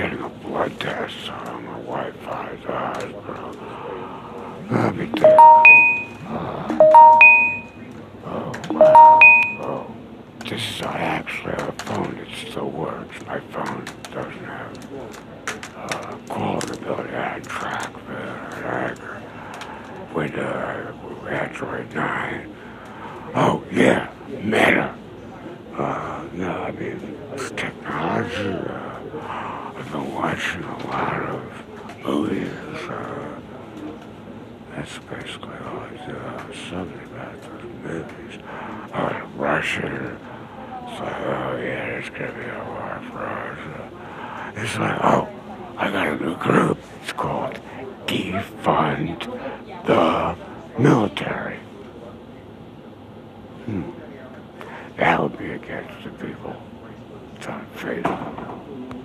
getting a blood test, on my Wi-Fi at the hospital. Let me think. Uh, oh, wow. Oh, this is, I actually have a phone that still works. My phone doesn't have uh, quality ability. I had track there, with uh, Android 9. Oh, yeah, Meta. Uh, no, I mean, technology. Uh, been watching a lot of movies. Uh, that's basically all I do. I was something about those movies. Oh, Russian. It's like, oh, yeah, it's to be a war for us. Uh, it's like, oh, I got a new group. It's called Defund the Military. Hmm. That would be against the people. It's unfaithful.